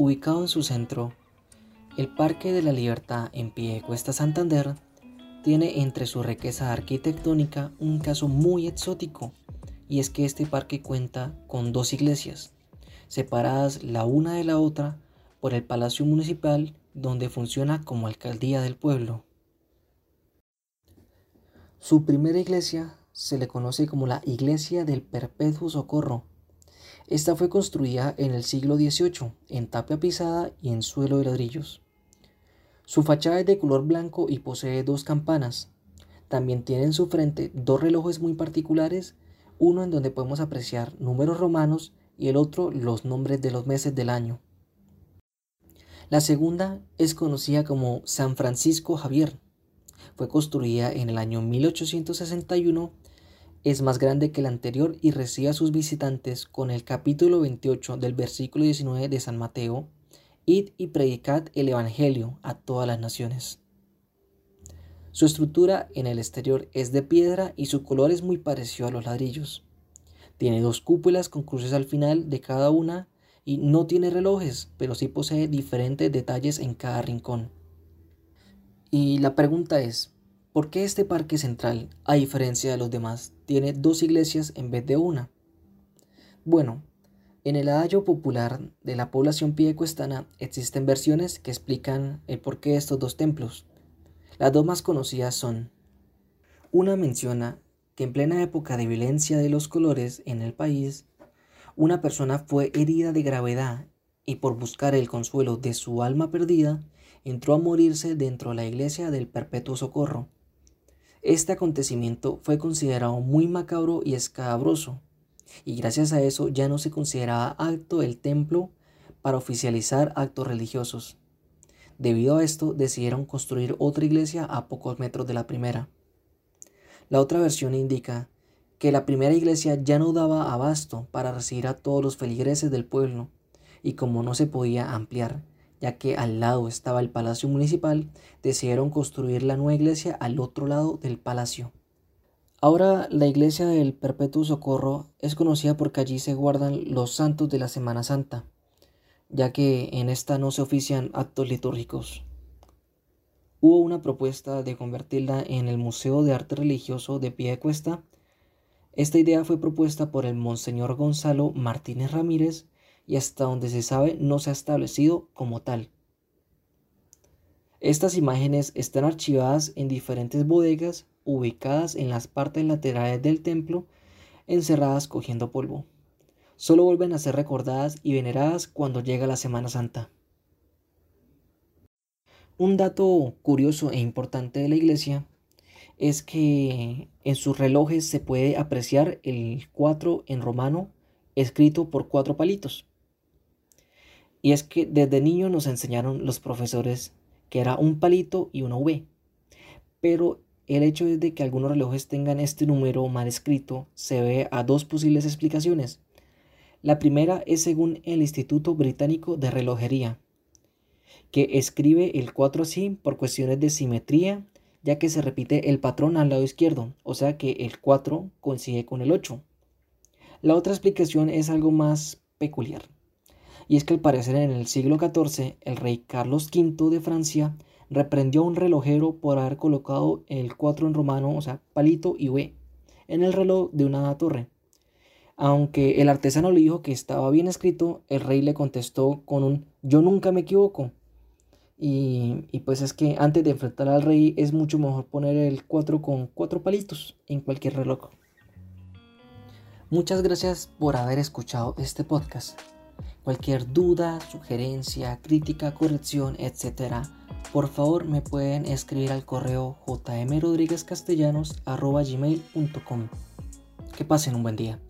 Ubicado en su centro, el Parque de la Libertad en pie Cuesta Santander tiene entre su riqueza arquitectónica un caso muy exótico, y es que este parque cuenta con dos iglesias, separadas la una de la otra por el Palacio Municipal donde funciona como alcaldía del pueblo. Su primera iglesia se le conoce como la Iglesia del Perpetuo Socorro. Esta fue construida en el siglo XVIII en tapia pisada y en suelo de ladrillos. Su fachada es de color blanco y posee dos campanas. También tiene en su frente dos relojes muy particulares, uno en donde podemos apreciar números romanos y el otro los nombres de los meses del año. La segunda es conocida como San Francisco Javier. Fue construida en el año 1861, es más grande que la anterior y recibe a sus visitantes con el capítulo 28 del versículo 19 de San Mateo, Id y predicad el Evangelio a todas las naciones. Su estructura en el exterior es de piedra y su color es muy parecido a los ladrillos. Tiene dos cúpulas con cruces al final de cada una y no tiene relojes, pero sí posee diferentes detalles en cada rincón. Y la pregunta es, ¿por qué este parque central, a diferencia de los demás, tiene dos iglesias en vez de una? Bueno, en el adagio popular de la población piedecuestana existen versiones que explican el porqué de estos dos templos. Las dos más conocidas son, una menciona que en plena época de violencia de los colores en el país, una persona fue herida de gravedad y por buscar el consuelo de su alma perdida, entró a morirse dentro de la iglesia del Perpetuo Socorro. Este acontecimiento fue considerado muy macabro y escabroso, y gracias a eso ya no se consideraba acto el templo para oficializar actos religiosos. Debido a esto decidieron construir otra iglesia a pocos metros de la primera. La otra versión indica que la primera iglesia ya no daba abasto para recibir a todos los feligreses del pueblo, y como no se podía ampliar, ya que al lado estaba el palacio municipal, decidieron construir la nueva iglesia al otro lado del palacio. Ahora la iglesia del Perpetuo Socorro es conocida porque allí se guardan los santos de la Semana Santa, ya que en esta no se ofician actos litúrgicos. Hubo una propuesta de convertirla en el Museo de Arte Religioso de Piedecuesta esta idea fue propuesta por el Monseñor Gonzalo Martínez Ramírez y hasta donde se sabe no se ha establecido como tal. Estas imágenes están archivadas en diferentes bodegas ubicadas en las partes laterales del templo, encerradas cogiendo polvo. Solo vuelven a ser recordadas y veneradas cuando llega la Semana Santa. Un dato curioso e importante de la iglesia es que en sus relojes se puede apreciar el 4 en romano escrito por cuatro palitos. Y es que desde niño nos enseñaron los profesores que era un palito y una V. Pero el hecho de que algunos relojes tengan este número mal escrito se ve a dos posibles explicaciones. La primera es según el Instituto Británico de Relojería, que escribe el 4 así por cuestiones de simetría ya que se repite el patrón al lado izquierdo, o sea que el 4 coincide con el 8. La otra explicación es algo más peculiar, y es que al parecer en el siglo XIV el rey Carlos V de Francia reprendió a un relojero por haber colocado el 4 en romano, o sea, palito y V, en el reloj de una torre. Aunque el artesano le dijo que estaba bien escrito, el rey le contestó con un yo nunca me equivoco, y, pues es que antes de enfrentar al rey es mucho mejor poner el 4 con 4 palitos en cualquier reloj. Muchas gracias por haber escuchado este podcast. Cualquier duda, sugerencia, crítica, corrección, etc. Por favor me pueden escribir al correo jmrodríguezcastellanos.gmail.com Que pasen un buen día.